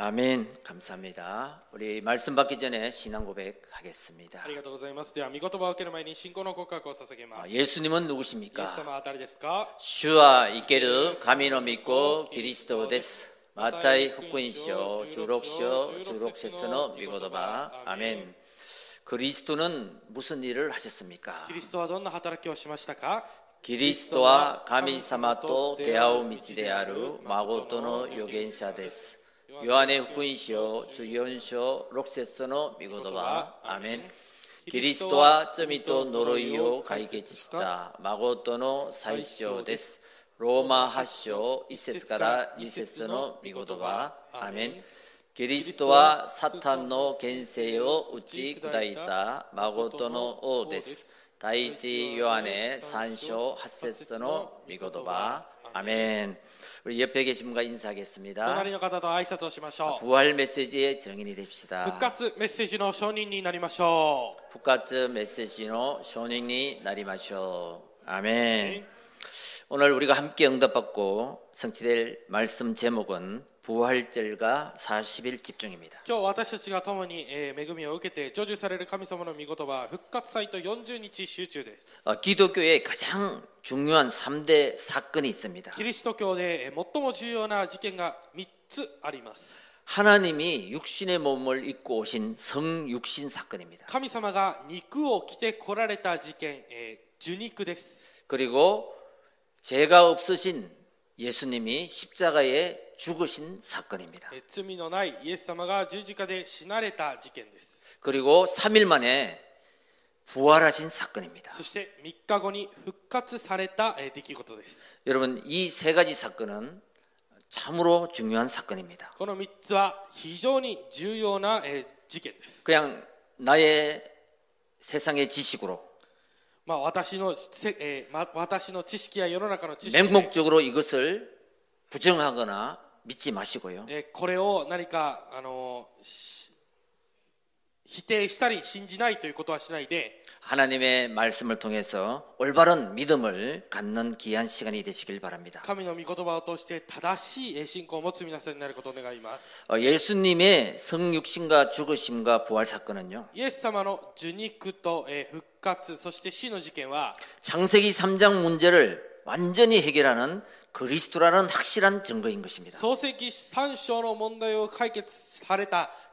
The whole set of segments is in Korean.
아멘. 감사합니다. 우리 말씀 받기 전에 신앙 고백 하겠습니다. ありがとうございます。では、御言葉を受ける前に信仰の告白を捧げま 아, す。 예수님은 イエス 누구십니까? 様は誰ですか 주와 이케르 가미노 믿고 그리스도 데스. 마타이福音書 16쇼 16節の 미고도바. 아멘. 그리스도는 무슨 일을 하셨습니까? キリストはどんな働きをしましたか 그리스도와 가미様と 대하우 미치である誠の預言者です。 ヨハネ福音書14章6節の御言葉アメンキリストは罪と呪いを解決した誠の最小です。ローマ8章1節から2節の御言葉アメンキリストはサタンの権勢を打ち砕いた誠の王です。第一ヨハネ3章8節の御言葉アメン 우리 옆에 계신 분과 인사하겠습니다. 隣の方と挨拶をしましょう。 부활 메시지의 정인이 復 됩시다. 活メッセージの承認になりましょ 復活 메시지의 쇼닝이 나리마쇼. 아멘. 오늘 우리가 함께 응답받고 성취될 말씀 제목은 부활절과 40일 집중입니다. 今日私たちが共に恵みを受けて成就される神様の御言葉復活祭と40日集中です. 어, 기독교의 가장 중요한 3대 사건이 있습니다. 그리스도교의 最も重要な事件が3つあります. 하나님이 육신의 몸을 입고 오신 성육신 사건입니다. 神様が肉を着て来られた事件,受肉です. 그리고 죄가 없으신 예수님이 십자가에 죽으신 사건입니다. 罪のないイエス様が十字架で死なれた事件です. 그리고 3일 만에 부활하신 사건입니다. そして3日後に復活された出来事です. 여러분 이 세 가지 사건은 참으로 중요한 사건입니다. この3つは非常に重要な事件です. 그냥 나의 세상의 지식으로 まあ、私のせ、えーま、私の知識や世の中の知識で、 맹목적으로 이것을 부정하거나 믿지 마시고요. えーこれを何か、あのーし 否定したり信じないということはしないで 하나님의 말씀을 통해서 올바른 믿음을 갖는 귀한 시간이 되시길 바랍니다. 神の御言葉を通して正しいえー信仰を持つ皆さんになることを願います 어, 예수님의 성육신과 죽으심과 부활 사건은요. イエス様の受肉と、えー復活そして死の事件は 창세기 3장 문제를 완전히 해결하는 그리스도라는 확실한 증거인 것입니다. 創世記3章の問題を解決された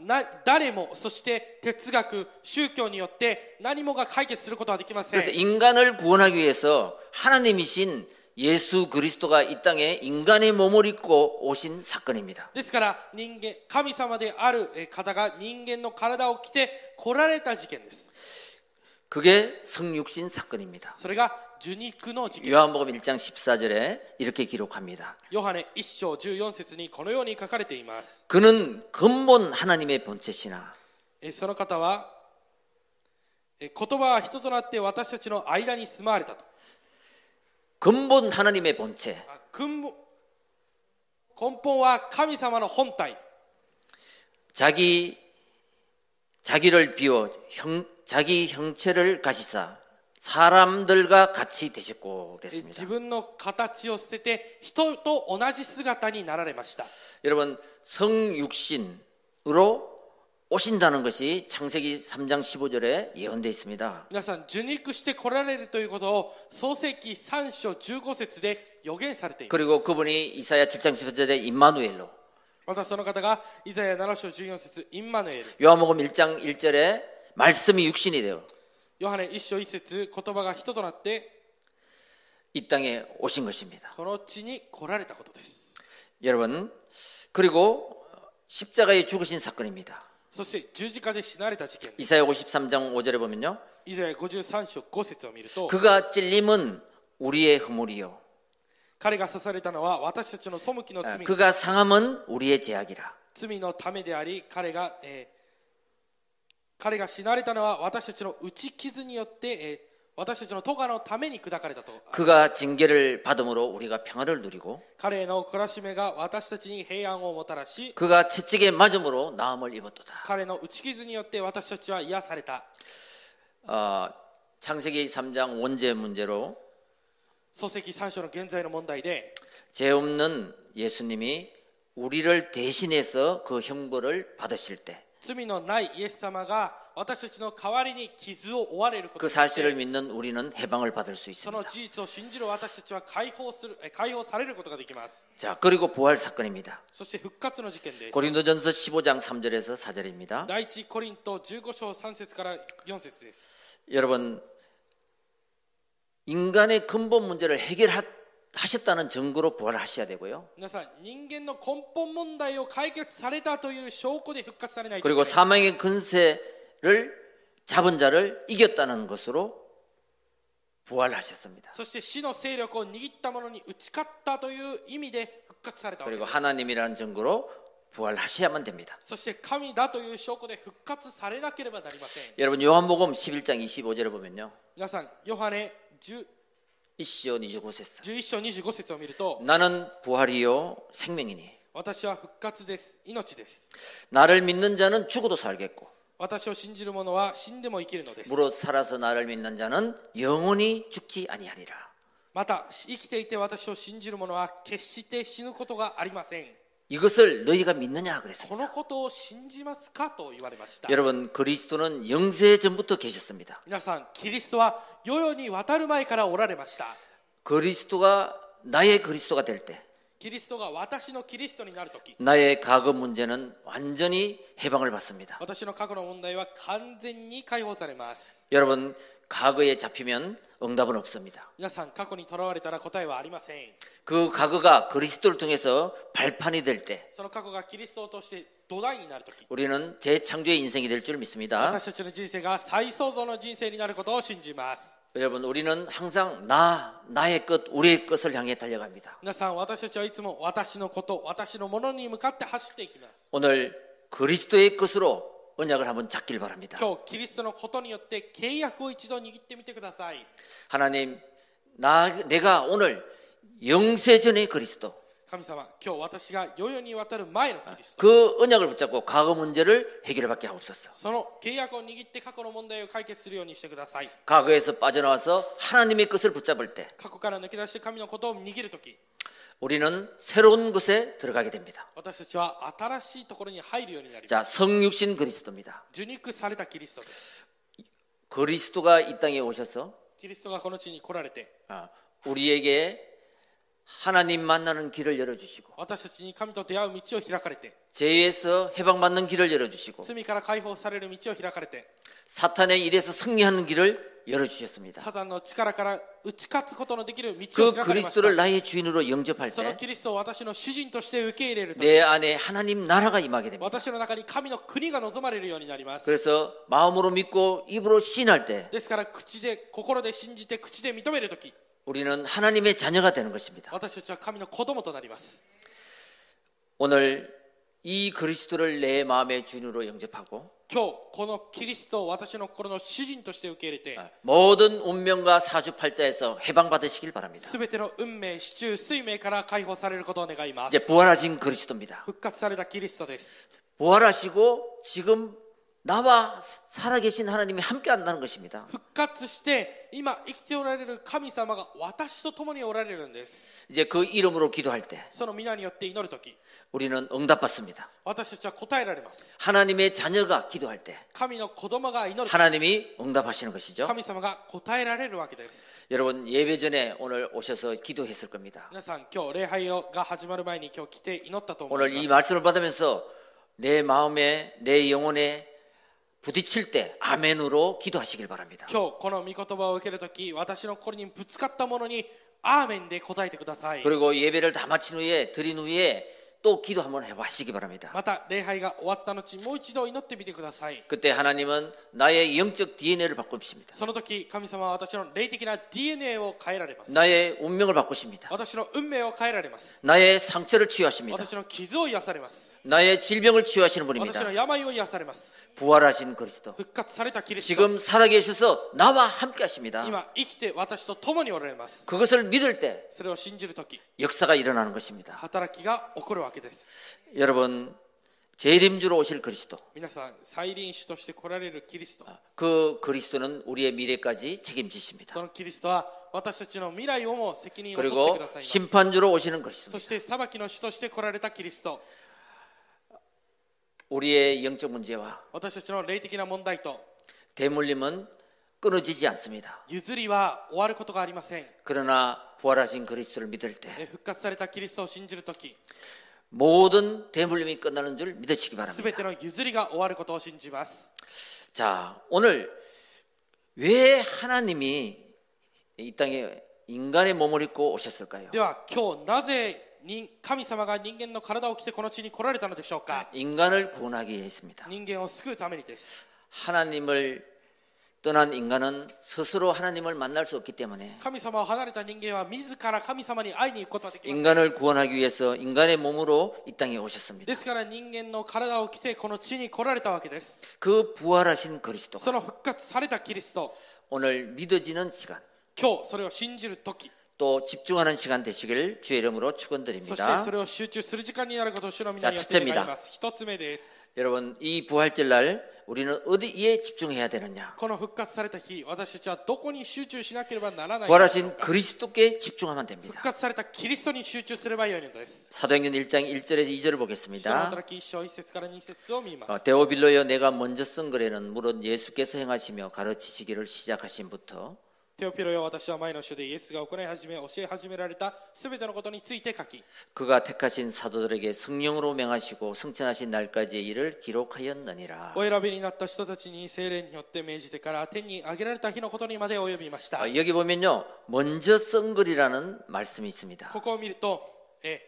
な誰もそして哲学宗教によって何もが解決することはできませ 그래서 ん 인간을 구원하기 위해서 하나님이신 예수 그리스도가 이 땅에 인간의 몸을 입고 오신 사건입니다. ですから人間神様であるえ方が人間の体を着て来られた事件です 그게 성육신 사건입니다. それが受肉の事件です 요한복음 1장 14절에 이렇게 기록합니다. ヨハネ1章14節にこのように書かれています 그는 근본 하나님의 본체시나 えその方はえ言葉は人となって私たちの間に住まわれたと 근본 하나님의 본체 あ根本根本は神様の本体 자기 자기를 비워 형, 자기 형체를 가시사 사람들과 같이 되셨고 え 그랬습니다. 自分の形を捨てて人と同じ姿になられました 여러분 성육신으로 오신다는 것이 창세기 3장 15절에 예언되어 있습니다. 皆さん受肉して来られるということを創世記3章15節で予言されています 그리고 그분이 이사야 7장 14절에 임마누엘로 またその方がイザヤ7章14節インマヌエル 요한복음 1장 1절에 말씀이 육신이 되어 ヨハネ1章1節言葉が人となって 이 땅에 오신 것입니다. この地に来られたことです 여러분 그리고 십자가에 죽으신 사건입니다. そして十字架で死なれた事件 이사야 53장 5절에 보면요. イザヤ53章5節を見ると 그가 찔림은 우리의 허물이요. 彼が刺されたのは私たちの背きの 아, 罪 그가 상함은 우리의 제약이라. 罪のためであり彼が、えー 彼が死なれたのは私たちの打ち傷によって、えー私たちの咎のために砕かれたと 그가 징계를 받음으로 우리가 평화를 누리고 彼の懲らしめが私たちに平安をもたらし 그가 채찍에 맞음으로 나음을 입었도다. 彼の打ち傷によって私たちは癒された 어, 창세기 3장 원죄 문제로 漱石3章の現在の問題で 죄 없는 예수님이 우리를 대신해서 그 형벌을 받으실 때 그 罪のないイエス様が私たちの代わりに傷を負われること 그 によって 사실을 믿는 우리는 해방을 받을 수 その 있습니다. 事実を信じる私たちは解放するえ解放されることができます 자, 그리고 부활 사건입니다. そして復活の事件です 고린도전서 15장 3절에서 4절입니다. 第一コリント15章3節から4節です 여러분 인간의 근본 문제를 해결하 하셨다는 증거로 부활하셔야 되고요. 그리고 사망의 근세를 잡은 자를 이겼다는 것으로 부활하셨습니다. 그리고 하나님이라는 증거로 부활하셔야만 됩니다. 여러분 요한복음 11장 25절에 보면요. 皆さんヨハネ10 1시 25節 11章25節を見ると 나는 부활이요 생명이니 私は復活です命です 나를 믿는 자는 죽어도 살겠고 私を信じる者は死んでも生きるのです 무릇 살아서 나를 믿는 자는 영원히 죽지 아니하리라. また生きていて私を信じる者は決して死ぬことがありません 이것을 너희가 믿느냐 그랬습니다. 여러분 그리스도는 영세 전부터 계셨습니다. 그리스도가 나의 그리스도가 될 때, 나의 과거 문제는 완전히 해방을 받습니다. 여러분 과거에 잡히면 응답은 없습니다. 皆さん過去にとらわれたら答えはありません 그 과거가 그리스도를 통해서 발판이 될 때 その過去がキリストを通して土台になるとき 우리는 재창조의 인생이 될 줄 믿습니다. 私たちの人生が再創造の人生になることを信じます 여러분 우리는 항상 나 나의 것 우리의 것을 향해 달려갑니다. 皆さん私たちはいつも私のこと私のものに向かって走っていきます 오늘 그리스도의 것으로 언약을 한번 잡길 바랍니다. 하나님, 나 내가 오늘 영세전의 그리스도. 아, 그 언약을 붙잡고 과거 문제를 해결받게 하옵소서. 과거에서 빠져나와서 하나님의 것을 붙잡을 때. 우리는 새로운 곳에 들어가게 됩니다. 자, 성육신 그리스도입니다. 그리스도가 이 땅에 오셔서 우리에게 하나님 만나는 길을 열어주시고 죄에서 해방받는 길을 열어주시고 사탄의 일에서 승리하는 길을 열어 주셨습니다. 그 그리스도를 나의 주인으로 영접할 때 내 안에 하나님 나라가 임하게 됩니다. 그래서 마음으로 믿고 입으로 시인할 때 우리는 하나님의 자녀가 되는 것입니다. 오늘 이 그리스도를 내 마음의 주인으로 영접하고 모든 운명과 사주팔자에서 해방받으시길 바랍니다. 이제 부활하신 그리스도입니다. 부활하시고 지금 나와 살아계신 하나님이 함께 한다는 것입니다. 復活して今生きておられる神様が私と共におられるんです 이제 그 이름으로 기도할 때 その皆によって祈るとき 우리는 응답받습니다. 私たちは答えられます 하나님의 자녀가 기도할 때 神の子供が祈ると 하나님이 응답하시는 것이죠. 神様が答えられるわけです 여러분 예배 전에 오늘 오셔서 기도했을 겁니다. 皆さん今日礼拝が始まる前に今日来て祈ったと思 오늘 い 이 ます 말씀을 받으면서 내 마음에 내 영혼에 부딪힐 때 아멘으로 기도하시길 바랍니다. 今日この御言葉を受けるとき私の心にぶつかったものにアーメンで答えてください 그리고 예배를 다 마친 후에 드린 후에 또 기도 한번 해보시기 바랍니다. また礼拝が終わった後もう一度祈ってみてください 그때 하나님은 나의 영적 DNA를 바꾸십니다. その時神様は私の霊的な DNA を変えられます 나의 운명을 바꾸십니다. 私の運命を変えられます 나의 상처를 치유하십니다. 私の傷を癒されます 나의 질병을 치유하시는 분입니다. 부활하신 그리스도. 지금 살아계셔서 나와 함께 하십니다. 그것을 믿을 때 역사가 일어나는 것입니다. 여러분 재림주로 오실 그리스도. 그 그리스도는 우리의 미래까지 책임지십니다. 그리고 심판주로 오시는 그리스도. 우리의 영적 문제와 私たちの霊的な問題と 대물림은 끊어지지 않습니다. 譲りは終わることがありません 그러나 부활하신 그리스도를 믿을 때 え復活されたキリストを信じるとき 모든 대물림이 끝나는 줄 믿으시기 すべ 바랍니다. ての譲りが終わることを信じます 자, 오늘 왜 하나님이 이 땅에 인간의 몸을 입고 오셨을까요? では今日なぜ人 神様が人間の体を着てこの地に来られたのでしょうか 인간을 구원하기 위해서입니다. 人間を救うためにです 하나님을 떠난 인간은 스스로 하나님을 만날 수 없기 때문에 神様を離れた人間は自ら神様に会いに行くことができます 인간을 구원하기 위해서 인간의 몸으로 이 땅에 오셨습니다. ですから人間の体を着てこの地に来られたわけです 그 부활하신 そ 그리스도가 の復活されたキリスト 오늘 믿어지는 시간 今日それを信じる時 또 집중하는 시간 되시길 주의 이름으로 축원드립니다. 자, 첫째입니다. 여러분, 이 부활절 날 우리는 어디에 집중해야 되느냐? 부활하신 그리스도께 집중하면 됩니다. 사도행전 1장 1절에서 2절을 보겠습니다. 어, 데오빌로여 내가 먼저 쓴 글에는 물론 예수께서 행하시며 가르치시기를 시작하신부터 テオピロよ私は前の書でイエスが行い始め教え始められたすべてのことについて書き 그가 택하신 사도들에게 성령으로 명하시고 승천하신 날까지의 일을 기록하였느니라. お選びになった人たちに精霊によって命じてから天に上げられた日のことにまで及びました 어, 여기 보면요, 먼저 쓴 글이라는 말씀이 있습니다. ここを見るとえ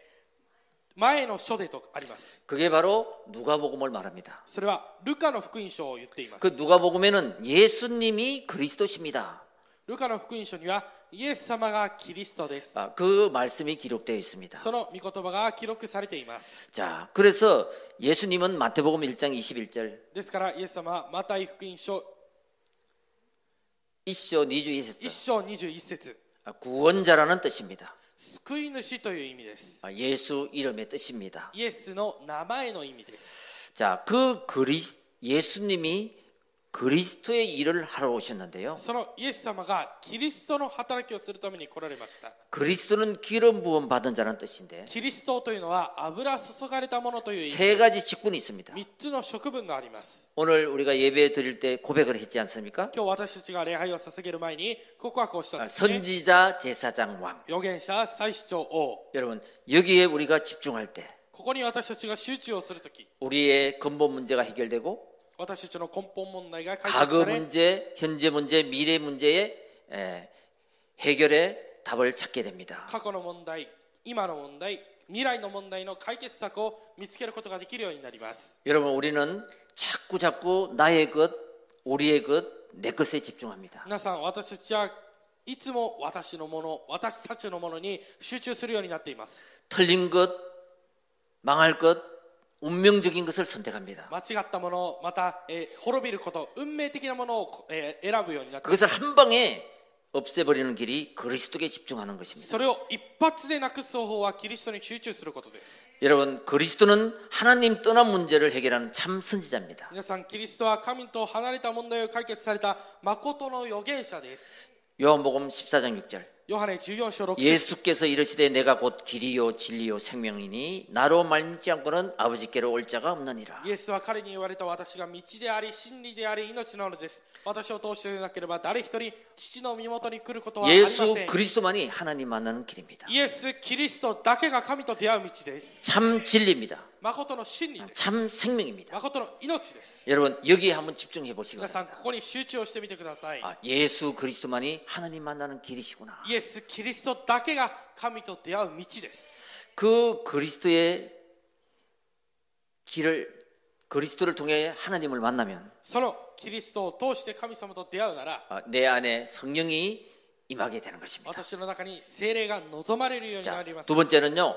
前の書でとあります 그게 바로 누가복음을 말합니다. それはルカの福音書を言っています 그 누가복음에는 예수님이 그리스도십니다. ルカの福音書にはイエス様がキリストです 아, 그 말씀이 기록되어 있습니다. その御言葉が記録されています 자, 그래서 예수님은 마태복음 1장 21절 ですからイエス様はマタイ福音書 1쇼 1 21節章21節 아, 구원자라는 뜻입니다. 救い主という意味です 아, 예수 이름의 뜻입니다. イエスの名前の意味です 자, 그 그리 예수님이 그리스도의 일을 하러 오셨는데요. そのイエス様がキリストの働きをするために来られました 그리스도는 기름 부음 받은 자라는 뜻인데 キリストというのは油注がれたものという意味 세 가지 직분이 있습니다. 3つの職分があります 오늘 우리가 예배 드릴 때 고백을 했지 않습니까? 今日私たちが礼拝を捧げる前に告白をしたん 아, です、ね、 선지자, 제사장, 왕. 預言者祭司長王 여러분 여기에 우리가 집중할 때 ここに私たちが集中をするとき 우리의 근본 문제가 해결되고 私たちの根本問題が解決 과거 され 문제, 현재 문제, 미래 문제의 에, 해결의 답을 찾게 됩니다. 過去の問題今の問題未来の問題の解決策を見つけることができるようになります 여러분 우리는 자꾸 자꾸 나의 것, 우리의 것, 내 것에 집중합니다. 皆さん私たちはいつも私のもの私たちのものに集中するようになっています 틀린 것, 망할 것, 운명적인 것을 선택합니다. 그것을 한 방에 없애버리는 길이 그리스도께 집중하는 것입니다. 여러분 그리스도는 하나님 떠난 문제를 해결하는 참 선지자입니다. 요한복음 14장 6절 예수께서 이르시되 내가 곧 길이요 진리요 생명이니 나로 말미지 않고는 아버지께로 올 자가 없느니라. イエスは彼に言われた私が道であり真理であり命なのです私を通してでなければ誰一人父の身元に来ることはありませ 예수 ん 그리스도만이 하나님 만나는 길입니다. イエス・キリストだけが神と出会う道です 참 진리입니다. 誠の真理です 참 생명입니다. 誠の命です 여러분 여기에 한번 집중해 보시기 皆さん 바랍니다. ここに集中をしてみてください 아, 예수 그리스도만이 하나님 만나는 길이시구나. イエス・キリストだけが神と出会う道です 그 그리스도의 길을 그리스도를 통해 하나님을 만나면 そのキリストを通して神様と出会うなら 아, 내 안에 성령이 임하게 되는 것입니다. 私の中に精霊が望まれるようにな 자, ります 두 번째는요.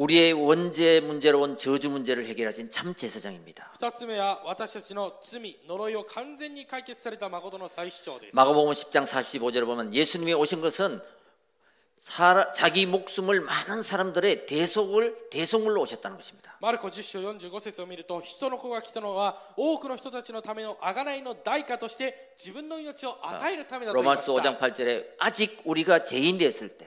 우리의 원죄 문제로 온 저주 문제를 해결하신 참 제사장입니다. 二つ目は私たちの罪呪いを完全に解決された誠の再主張です 마가복음 10장 45절을 보면 예수님이 오신 것은 사라- 자기 목숨을 많은 사람들의 대속을 대속물로 오셨다는 것입니다. マルコ10章45節を見ると人の子が来たのは多くの人たちのための贖いの代価として自分の命を与えるためだと言いまし 로마서 5장 た 8절에 아직 우리가 죄인 됐을 때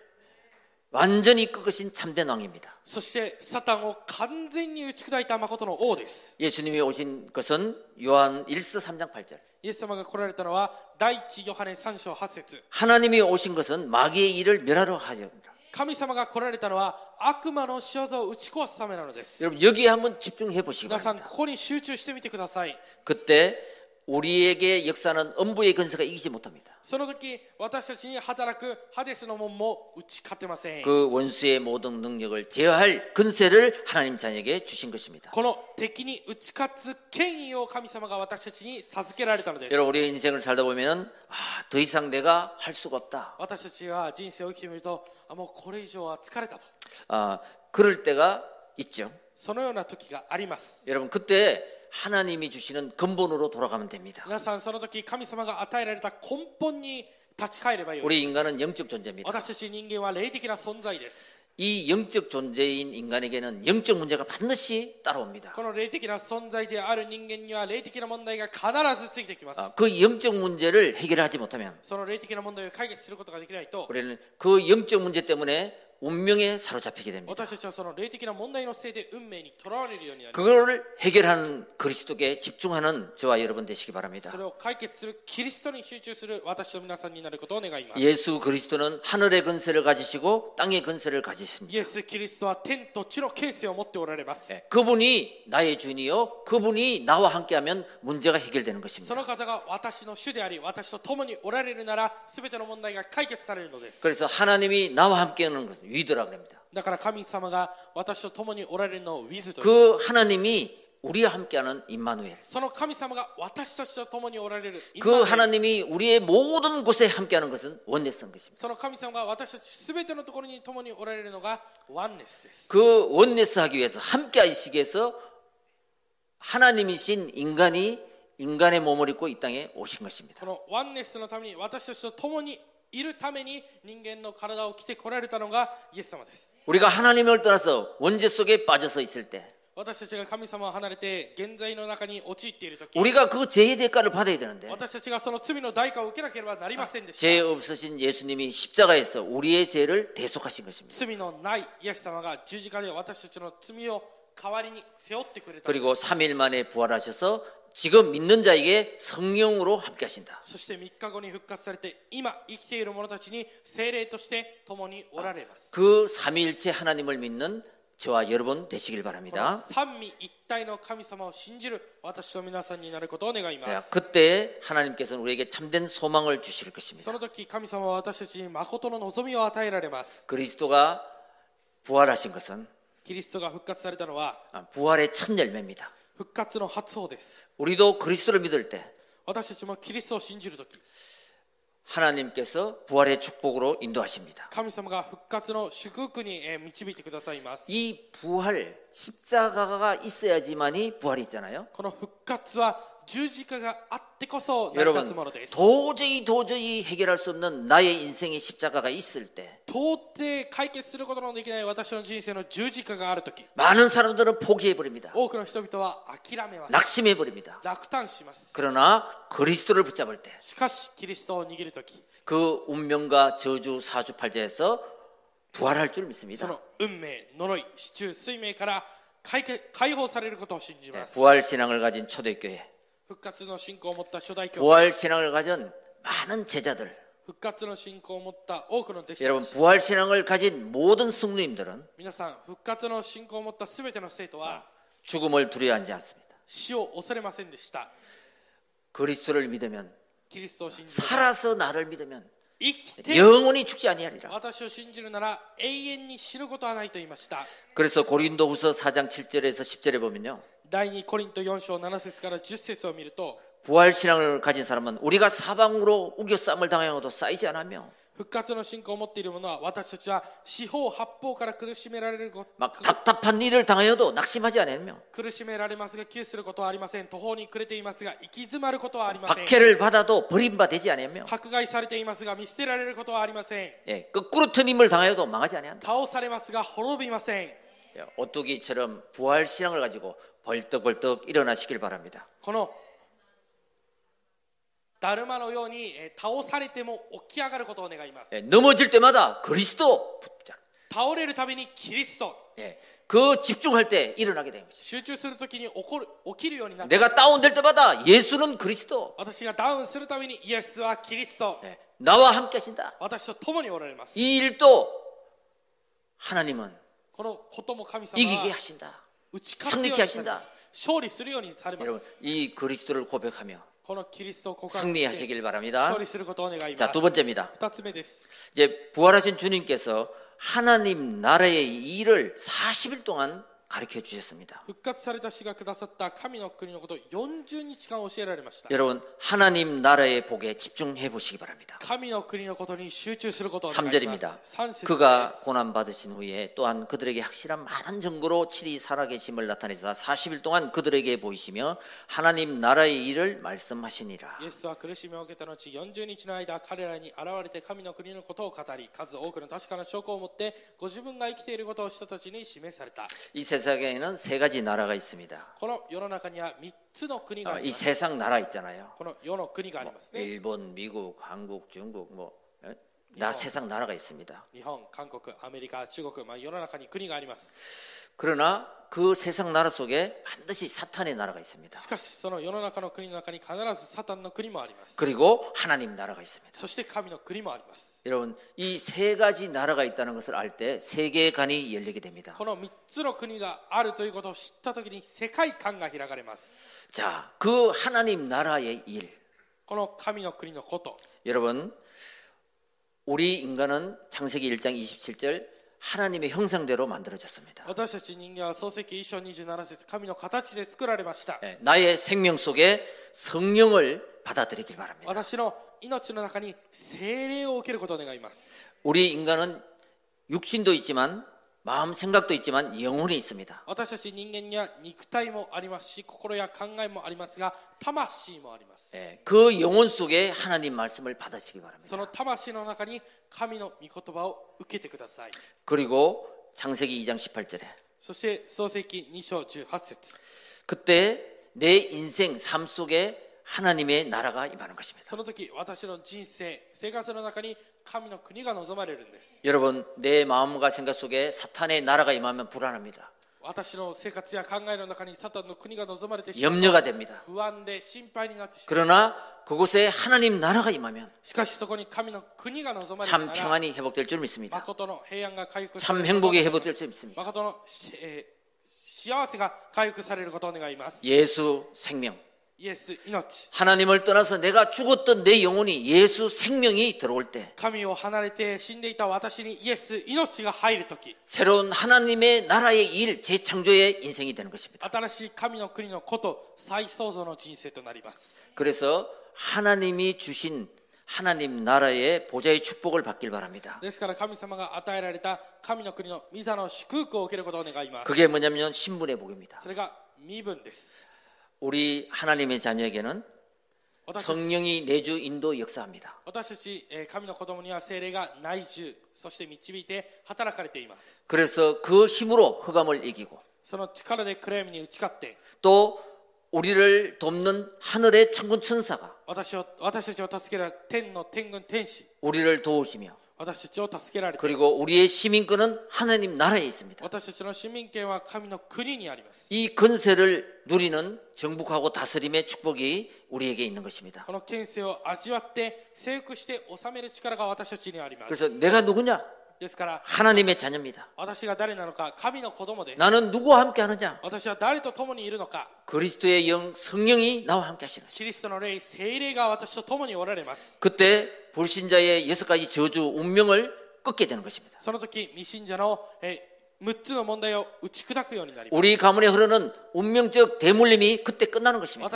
완전히 꺾으신 참된 왕입니다. そしてサタンを完全に打ち砕いた誠の王です 예수님이 오신 것은 요한 1서 3장 8절. イエス様が来られたのは第一ヨハネ3章8節 하나님이 오신 것은 마귀의 일을 멸하러 하십니다. 神様が来られたのは悪魔の仕業を打ち壊すためなのです 여러분 여기에 한번 집중해 보시기 皆さん 바랍니다. ここに集中してみてください 그때 우리에게 역사는 엄부의 근세가 이기지 못합니다. その時私たちに働くハデスの門も打ち勝てません 그 원수의 모든 능력을 제어할 근세를 하나님 자녀에게 주신 것입니다. この敵に打ち勝つ権威を神様が私たちに授けられたのです 여러분 우리의 인생을 살다 보면 아, 더 이상 내가 할 수가 없다. 私たちは人生を生きてみるとあもうこれ以上は疲れたと 아, 그럴 때가 있죠. そのような時があります 여러분 그때 하나님이 주시는 근본으로 돌아가면 됩니다. 皆さんその時神様が与えられた根本に立ち返ればよい 우리 인간은 영적 존재입니다. 私たち人間は霊的な存在です 이 영적 존재인 인간에게는 영적 문제가 반드시 따라옵니다. この霊的な存在である人間には霊的な問題が必ずついてきます 아, 그 영적 문제를 해결하지 못하면 その霊的な問題を解決することができないと 우리는 그 영적 문제 때문에 운명에 사로잡히게 됩니다. 그걸 해결하는 그리스도께 집중하는 저와 여러분 되시기 바랍니다. 예수 그리스도는 하늘의 근세를 가지시고 땅의 근세를 가지십니다. 그분이 나의 주인이요 그분이 나와 함께하면 문제가 해결되는 것입니다. 그래서 하나님이 나와 함께하는 것 위드라 그럽니다. 그 하나님이 우리와 함께하는 임마누엘. 그 하나님이 우리의 모든 곳에 함께하는 것은 원네스인 것입니다. 그 원네스하기 위해서 함께하시기 위해서 하나님이신 인간이 인간의 몸을 입고 이 땅에 오신 것입니다. このワンネスのために私たちと共にいるために人間の体を着てこられたのがイエス様です 우리가 하나님을 떠나서 원죄 속에 빠져서 있을 때 私たちが神様を離れて現在の中に陥っている時 우리가 그 죄의 대가를 받아야 되는데 私たちがその罪の代価を受けなければなりませんでした 죄 없으신 예수님이 십자가에서 우리의 죄를 대속하신 것입니다. 罪のないイエス様が十字架で私たちの罪を代わりに背負ってくれた 그리고 3일 만에 부활하셔서 지금 믿는 자에게 성령으로 함께 하신다. 그 삼위일체 하나님을 믿는 저와 여러분 되시길 바랍니다. 네, 그때 하나님께서는 우리에게 참된 소망을 주실 것입니다. 그리스도가 부활하신 것은 부활의 첫 열매입니다. 復活の発歩です 우리도 그리스도를 믿을 때 私たちもキリストを信じる時 하나님께서 부활의 축복으로 인도하십니다. 神様が復活の祝福にえー導いてくださいます 이 부활 십자가가 있어야지만이 부활이 있잖아요. この復活は 여러분 도저히 도저히 해결할 수 없는 나의 인생의 십자가가 있을 때 많은 사람들은 포기해 버립니다. 낙심해 버립니다. 그러나 그리스도를 붙잡을 때 그 운명과 저주 사주팔자에서 부활할 줄 믿습니다. 부활 신앙을 가진 초대교회 부활 신앙을 가진 많은 제자들. 여러분 부활 신앙을 가진 모든 승리님들은 아, 죽음을 두려워하지 않습니다. 그리스도를 믿으면 살아서 나를 믿으면 영원히 죽지 아니하리라. 그래서 고린도후서 4장 7절에서 10절에 보면요. 第2コリント4章7節から10節を見ると 부활 신앙을 가진 사람은 우리가 사방으로 우겨 싸움을 당하여도 쌓이지 않으며 復活の信仰を持っている者は私たちは四方八方から苦しめられるこ 막 답답한 일을 당하여도 낙심하지 않으며 苦しめられますが窮することはありません途方に暮れていますが行き詰まることはありません 박해를 받아도 버림받지 않으며 迫害されていますが見捨てられることはありません 예, 거꾸로 트임을 당하여도 망하지 아니한다. 倒されますが滅びません 예, 오뚜기처럼 부활 신앙을 가지고 벌떡벌떡 일어나시길 바랍니다. このだるまのようにえー倒されても起き上がることを願います 예, 넘어질 때마다 그리스도 붙잡. 倒れるたびにキリスト 예, 그 집중할 때 일어나게 되는 거죠. 集中するときに起こる起きるようになって 내가 다운될 때마다 예수는 그리스도. 私がダウンするたびにイエスはキリスト 예, 나와 함께 하신다. 私と共におられます 이 일도 하나님은 このことも神様 이기게 は 하신다. 승리케 하신다. 여러분 이 그리스도를 고백하며 승리하시길 바랍니다. 자, 두 번째입니다. 이제 부활하신 주님께서 하나님 나라의 일을 40일 동안 가르쳐 주셨습니다. 여러분 하나님 나라의 복에 집중해 보시기 바랍니다. 3절입니다. 그가 고난 받으신 후에 또한 그들에게 확실한 많은 증거로 칠이 살아계심을 나타내사 40일 동안 그들에게 보이시며 하나님 나라의 일을 말씀하시니라. 이 세상에는 세 가지 나라가 있습니다. この世の中には3つの国が 아, あり 이 ます 세상 나라 있잖아요. この世の国がありますね 일본, 미국, 한국, 중국 뭐 예? 나 세상 나라가 있습니다. 日本韓国アメリカ中国、まあ、世の中に国があります 그러나 그 세상 나라 속에 반드시 사탄의 나라가 있습니다. しかしその世の中の国の中に必ずサタンの国もあります 그리고 하나님 나라가 있습니다. そして神の国もあります 여러분 이 세 가지 나라가 있다는 것을 알 때 세계관이 열리게 됩니다. この3つの国があるということを知ったときに世界観が開かれます 자, 그 하나님 나라의 일. この神の国のこと 여러분 우리 인간은 창세기 1장 27절 하나님의 형상대로 만들어졌습니다. 私たち人間は創世記1章27節神の形で作られました 예, 나의 생명 속에 성령을 받아들이길 바랍니다. 私の命の中に精霊を受けることを願います 우리 인간은 육신도 있지만 마음 생각도 있지만 영혼이 있습니다. 私たち人間には肉体もありますし心や考えもありますが魂もあります 예, 그 영혼 속에 하나님 말씀을 받으시기 바랍니다. その魂の中に神の御言葉を受けてください 그리고 창세기 2장 18절에 そして創世記2章18節 그때 내 인생 삶 속에 하나님의 나라가 임하는 것입니다. その時私の人生生活の中に 여러분 내 마음과 생각 속에 사탄의 나라가 임하면 불안합니다. 염려가 됩니다. 그러나 그곳에 하나님 나라가 임하면 참 평안이 회복될 줄 믿습니다. 참 행복이 회복될 줄 믿습니다. 예수 생명 하나님을 떠나서 내가 죽었던 내 영혼이 예수 생명이 들어올 때 새로운 하나님의 나라의 일 재창조의 인생이 되는 것입니다. 그래서 하나님이 주신 하나님 나라의 보좌의 축복을 받길 바랍니다. 그게 뭐냐면 신분의 복입니다. それが身分です 우리 하나님의 자녀에게는 私たち 성령이 내주 인도 역사합니다. 私たちえー神の子供には精霊が内住そして導いて働かれています 그래서 그 힘으로 흑암을 이기고 その力で暗闇に打ち勝って 또 우리를 돕는 하늘의 천군 천사가 私を私たちを助ける天の天軍天使 우리를 도우시며 그리고 우리의 시민권은 하나님 나라에 있습니다. 이 근세를 누리는 정복하고 다스림의 축복이 우리에게 있는 것입니다. 그래서 내가 누구냐? 하나님의 자녀입니다. 나는 누구와 함께 하느냐? 그리스도의 영 성령이 나와 함께 하시는 그때 불신자의 여섯 가지 저주 운명을 끊게 되는 것입니다. 우리 가문에 흐르는 운명적 대물림이 그때 끝나는 것입니다.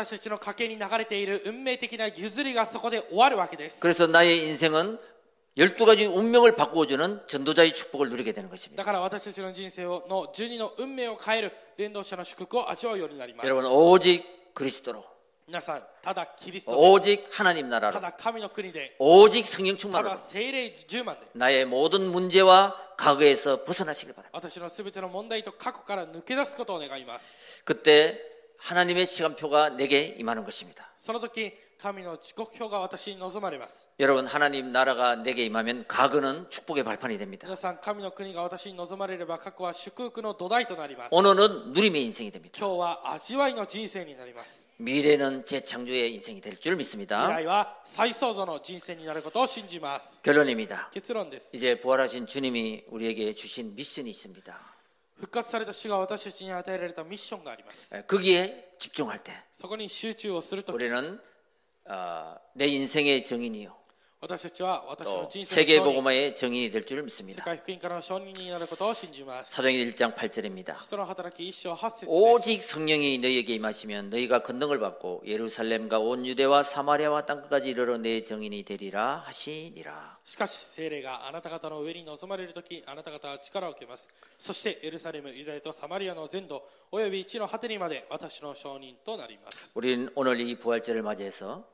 그래서 나의 인생은 12가지 운명을 바꾸어주는 전도자의 축복을 누리게 되는 것입니다. だから私たちの人生をの12の運命を変える伝道者の祝福を味わうようになります 여러분 오직 그리스도로 皆さんただキリストで 오직 하나님 た 나라로 だ神の国で 오직 성령 た 충만으로 だ聖霊10万で 나의 모든 문제와 과거에서 벗어나시길 바랍니다. 私のすべての問題と過去から抜け出すことを願います 그때 하나님의 시간표가 내게 임하는 것입니다. その時 神の時刻表が私に望まれます 여러분 하나님 나라가 내게 임하면 과거는 축복의 발판이 됩니다. 皆さん神の国が私に望まれれば過去は祝福の土台となります 오늘은 누림의 인생이 됩니다. 今日は味わいの人生になります 미래는 재창조의 인생이 될 줄 未 믿습니다. 来は再創造の人生になることを信じます 결론입니다. 結論です 이제 부활하신 주님이 우리에게 주신 미션이 있습니다. 復活された主が私たちに与えられたミッションがあります 거기에 집중할 때 そこに集中をすると 우리는 어, 내 인생의 정인이요 私たちは私の 또 人生の 세계 証人 복음화의 정인이 될 줄 世 믿습니다. 界福音からの証人になることを信じます 사도행전 1장 8절입니다. 人の働き一章八節です 오직 성령이 너희에게 임하시면 너희가 권능을 받고 예루살렘과 온 유대와 사마리아와 땅끝까지 이르러 내 정인이 되리라 하시니라. しかし聖霊があなた方の上に臨まれるときあなた方は力を受けますそしてエルサレムユダヤとサマリアの全土および地の果てにまで私の証人となります 우리는 오늘 이 부활절을 맞이해서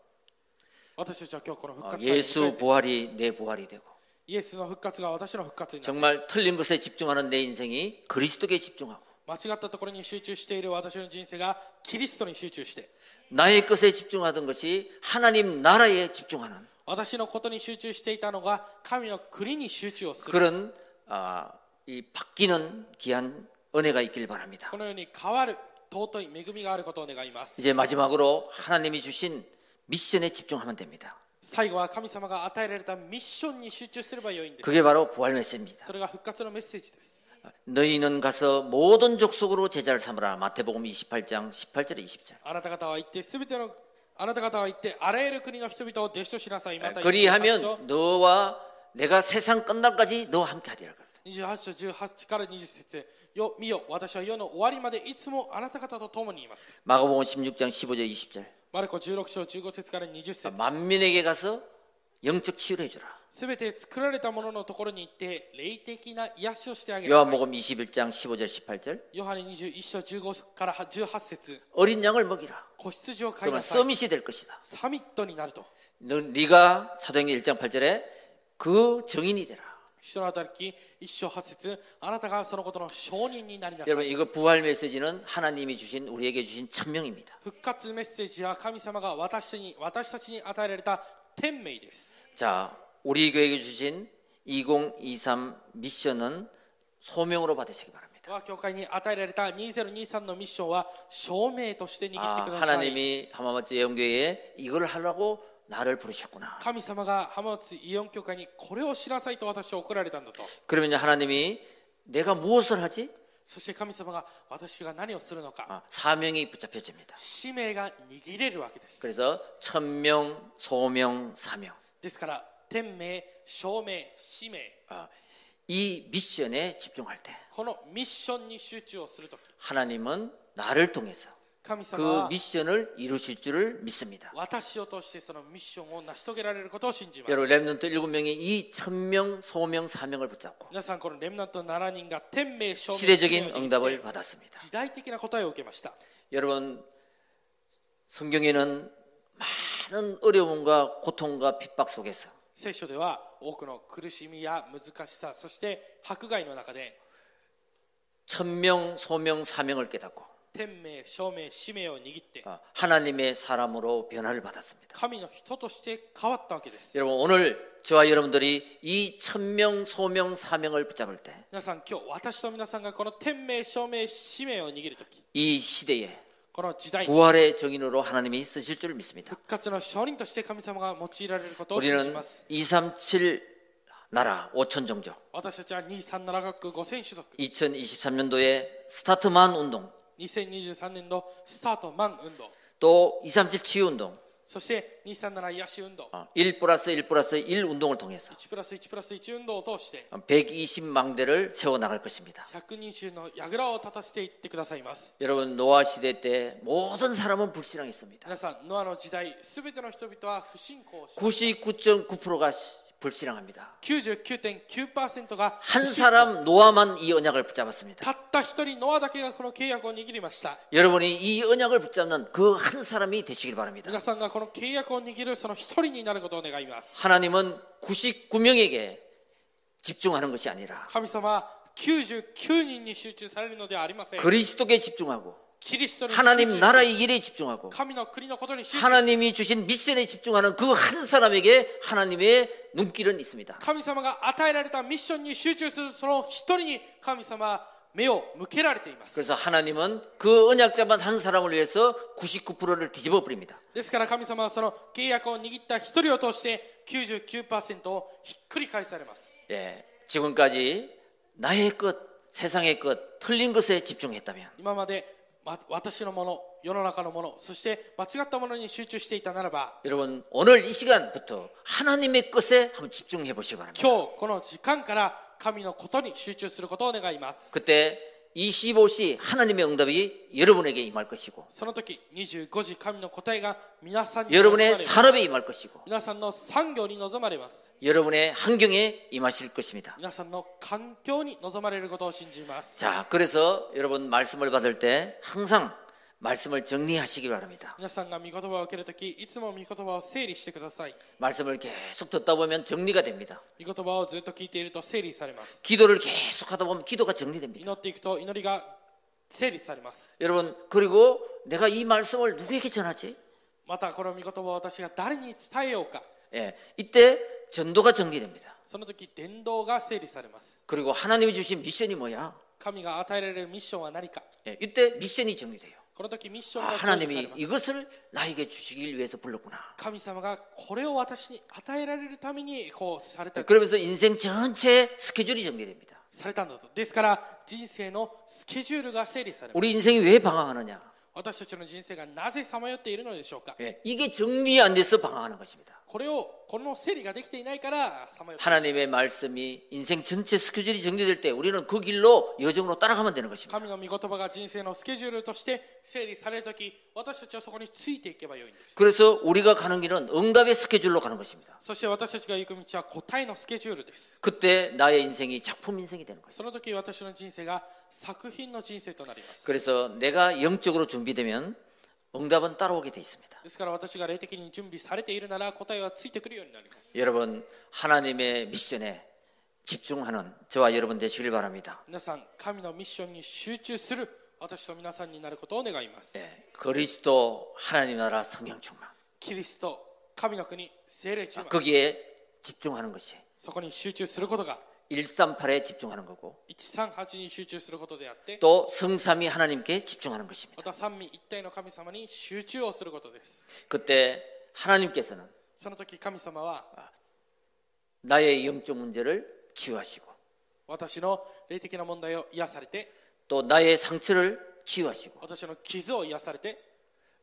私たちは今日この復 어, 活祭を迎え 예수 て 부활이 내 부활이 되고 イエスの復活が私の復活になる 정말 틀린 것에 집중하는 내 인생이 그리스도께 집중하고 間違ったところに集中している私の人生がキリストに集中して 나의 것에 집중하던 것이 하나님 나라에 집중하는 私のことに集中していたのが神の国に集中をする 그런 아, 이 바뀌는 귀한 은혜가 있길 바랍니다. このように変わる尊い恵みがあることを願います 이제 마지막으로 하나님이 주신 미션에 집중하면 됩니다. 最後は神様が与えられたミッションに集中すればよいんです 그게 바로 부활 메시지입니다. それが復活のメッセージです 너희는 가서 모든 족속으로 제자를 삼으라. 마태복음 28장 18절에 20절. あなた方は行ってすべてのあなた方は行ってあらゆる国の人々を弟子としなさいまた 그리하면 너와 내가 세상 끝날까지 너와 함께 하리라. 28章18から20節よ見よ私は世の終わりまでいつもあなた方と共にいます 마가복음 16장 15절 20절. マルコ16章15節から20節 만민에게 가서 영적 치유를 해주라. すべて作られたもののところに行って霊的な癒しをしてあげなさい 요한복음 21장 15절 18절. ヨハネ21章15から18節 어린 양을 먹이라. 子羊を飼い 그러면 なさい 서밋이 될 것이다. サミットになると 너, 네가 사도행전 1장 8절에 그 정인이 되라. 人の働き一章八節あなたがそのことの証人になりなさい 여러분 이거 부활 메시지는 하나님이 주신 우리에게 주신 천명입니다. 復活メッセージは神様が私に私たちに与えられた天命です 자, 우리 교회에 주신 2023 미션은 소명으로 받으시기 바랍니다. 我が教会に与えられた2023のミッションは証明として握って 아, ください 하나님이 하마마트 예언교회에 이걸 하려고 나를 부르셨구나. 神様が浜松イオン教会にこれをしなさいと私を送られたんだと 그러면 하나님이 내가 무엇을 하지? そして神様が私が何をするのか 아, 사명이 붙잡혀집니다. 使命が握れるわけです 그래서 천명, 소명, 사명. ですから天命証明使命 아, 이 미션에 집중할 때 このミッションに集中をするとき 하나님은 나를 통해서 神様 그 は 미션을 이루실 줄을 믿습니다. 私を通してそのミッションを成し遂げられることを信じます 여러분 렘넌트 일곱 명이 이 천명, 소명, 사명을 붙잡고 皆さんこのレムナント7人が天命証明 시대적인 使命を握って 응답을 받았습니다. 時代的な答えを受けました 여러분 성경에는 많은 어려움과 고통과 핍박 속에서 聖書では多くの苦しみや難しさそして迫害の中で 천명, 소명, 사명을 깨닫고 아, 하나님의 사람으로 변화를 받았습니다. 여러분 오늘 저와 여러분들이 이 천명 소명 사명을 붙잡을 때, 이 시대에 부활의 정인으로 하나님이 쓰실 줄 믿습니다. 우리는 237 나라 5천 종족. 2023년도에 스타트만 운동 2023年度スタートマン運動 또 237 치유 운동 そして237癒し運動 어, 1 플러스 1 플러스 1 운동을 통해서 1プラス1プラス1運動を通して 120망대를 세워 나갈 것입니다. 120の櫓を立たせていってくださいます 여러분 노아 시대 때 모든 사람은 불신앙했습니다. 皆さんノアの時代すべての人々は不信仰をし 99.9%가 불신앙합니다. 99.9%が 한 사람 노아만 이 언약을 붙잡았습니다. たった一人ノアだけがこの契約を握りました 여러분이 이 언약을 붙잡는 그 한 사람이 되시길 바랍니다. 皆さんがこの契約を握るその一人になることを願います 하나님은 99명에게 집중하는 것이 아니라 神様は99人に集中されるのではありません 그리스도께 집중하고 キリストに集 하나님 나라의 일에 집중하고 하나님이 주신 미션에 집중하는 그 한 사람에게 하나님의 눈길은 있습니다. 그래서 하나님은 그 언약자만 한 사람을 위해서 99%를 뒤집어 버립니다. 예, 지금까지 나의 것, 세상의 것, 틀린 것에 집중했다면 私のもの世の中のものそして間違ったものに集中していたならば 여러분 오늘 이 시간부터 하나님의 것에 한번 집중해 보시기 바랍니다. 今日この時間から神のことに集中することを願います 그때 25시 하나님의 응답이 여러분에게 임할 것이고 25시 여러분의 산업에 임할 것이고 여러분의 환경에 임하실 것입니다. 자, 그래서 여러분 말씀을 받을 때 항상 말씀을 정리하시기 바랍니다. 皆さんが御言葉を受けるときいつも御言葉を整理してください 말씀을 계속 듣다 보면 정리가 됩니다. 御言葉をずっと聞いていると整理されます 기도를 계속 하다 보면 기도가 정리됩니다. 祈っていくと祈りが整理されます 여러분, 그리고 내가 이 말씀을 누구에게 전하지? またこの御言葉を私が誰に伝えようか 예, 이때 전도가 정리됩니다. その時伝道が整理されます 그리고 하나님이 주신 미션이 뭐야? 神が与えられるミッションは何か 예, 이때 미션이 정리돼요. 하나님이 이것을 나에게 주시길 위해서 불렀구나. 그러면서 인생 전체 스케줄이 정리됩니다. 우리 인생이 왜 방황하느냐? 私たちの人生がなぜさまよっているのでしょうか 예, 이게 정리 안 돼서 방황하는 것입니다. これをこの整理ができていないからさまよっている 하나님의 말씀이 인생 전체 스케줄이 정리될 때 우리는 그 길로 여정으로 따라가면 되는 것입니다. 神の御言葉が人生のスケジュールとして整理されるとき私たちはそこについていけばよいんです 그래서 우리가 가는 길은 응답의 스케줄로 가는 것입니다. そして私たちが行く道は答えのスケジュールです 그때 나의 인생이 작품 인생이 되는 것입니다. その時私の人生が 作品の人生となります 그래서 내가 영적으로 준비되면 응답은 따라오게 돼 있습니다. ですから私が霊的に準備されているなら答えはついてくるようになります 여러분 하나님의 미션에 집중하는 저와 여러분 되시길 바랍니다. 皆さん神のミッションに集中する私と皆さんになることを願います 예, 그리스도 하나님 나라 성령 충만 キリスト神の国聖霊中 거기에 집중하는 것이 そこに集中することが 138에 집중하는 거고 138に集中することであって 또 성삼위 하나님께 집중하는 것입니다. また三位一体の神様に集中をすることです 그때 하나님께서는 その時神様は 나의 영적 문제를 치유하시고 私の霊的な問題を癒されて 또 나의 상처를 치유하시고 私の傷を癒されて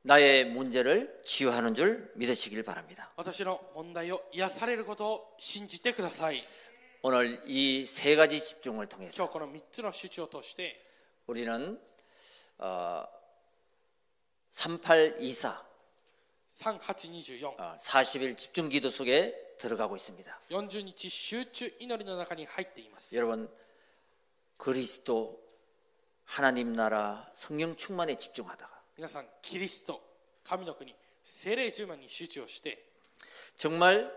나의 문제를 치유하는 줄 믿으시길 바랍니다. 私の問題を癒されることを信じてください 오늘 이 세 가지 집중을 통해서 우리는 어, 3824 40일 집중 기도 속에 들어가고 있습니다. 여러분 그리스도 하나님 나라 성령 충만에 집중하다가 정말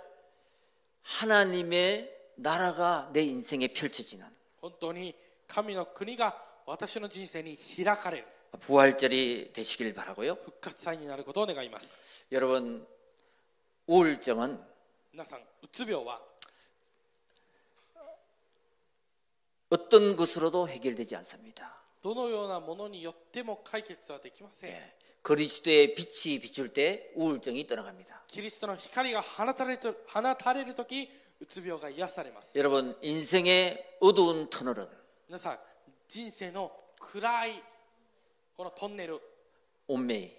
하나님의 나라가 내 인생에 펼쳐지는 本当に神の国が私の人生に開かれる 부활절이 되시길 바라고요. 復活祭になることを願います 여러분 우울증은 皆さんうつ病は 어떤 것으로도 해결되지 않습니다. どのようなものによっても解決はできません、 예, 그리스도의 빛이 비출 때 우울증이 떠나갑니다. キリストの光が放たれると放たれる時 うつ病が癒されます 여러분 인생의 어두운 터널은 皆さん人生の暗いこのトンネル 운명,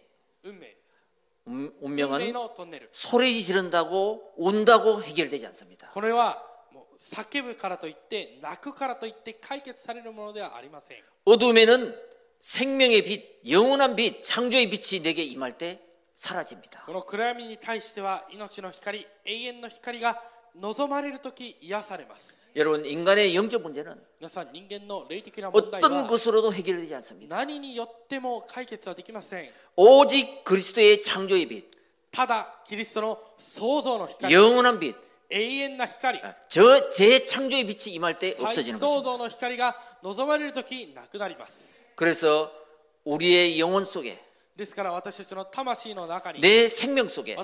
運命です 운- 運命 운명은 のトンネル 소리 지른다고 운다고 해결되지 않습니다. これはもう叫ぶからといって泣くからといって解決されるものではありません 어둠에는 생명의 빛, 영원한 빛, 창조의 빛이 내게 임할 때 사라집니다. この暗闇に対しては命の光永遠の光が 望まれる時癒されます 여러분 인간의 영적 문제는 皆さん人間の霊的な問題 어떤 は 것으로도 해결되지 않습니다. 何によっても解決はできません 오직 그리스도의 창조의 빛, ただキリストの創造の光 영원한 빛, 永遠な光 저 재창조의 빛이 임할 때 再 없어지는 創 것입니다. 造の光が望まれる時なくなります 그래서 우리의 영혼 속에 내 생명 속에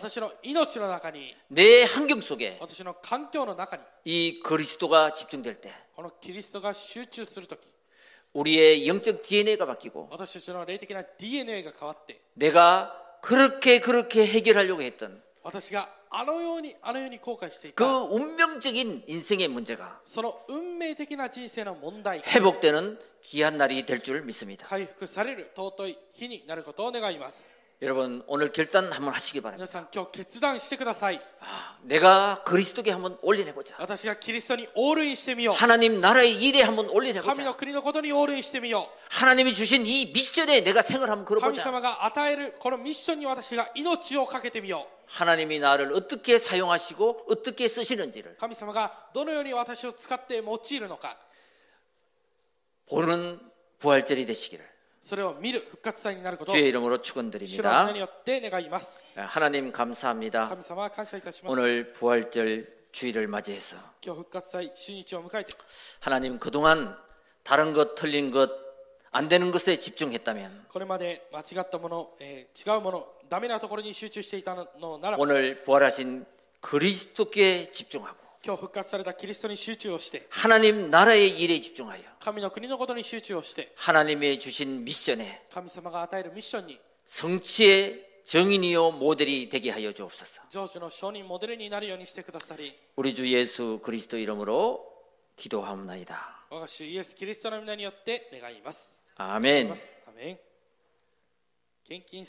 내 환경 속에 이 그리스도가 집중될 때 우리의 영적 DNA가 바뀌고 내가 그렇게 그렇게 해결하려고 했던 그 운명적인 인생의 문제가 회복되는 귀한 날이 될 줄 믿습니다. 여러분 오늘 결단 한번 하시기 바랍니다. 아, 내가 그리스도께 한번 올인해 보자. 하나님 나라의 일에 한번 올인해 보자. 하나님이 주신 이 미션에 내가 생을 한번 걸어보자. 하나님이 나를 어떻게 사용하시고 어떻게 쓰시는지를. 보는 부활절이 되시기를. 주의 이름으로 축원드립니다. 하나님 감사합니다. 오늘 부활절 주일을 맞이해서 하나님 그동안 다른 것 틀린 것 안 되는 것에 집중했다면 오늘 부활하신 그리스도께 집중하고 今日復活されたキリストに集中をして 하나님 나라의 일에 집중하여 神の国のことに集中をして 하나님의 주신 미션에 神様が与えるミッションに 성취의 정인이요 모델이 되게 하여 주옵소서. 成就の証人モデルになるようにしてくださり 우리 주 예수 그리스도 이름으로 기도하옵나이다. 我が主イエス・キリストの皆によって願います。 아멘. アメン献金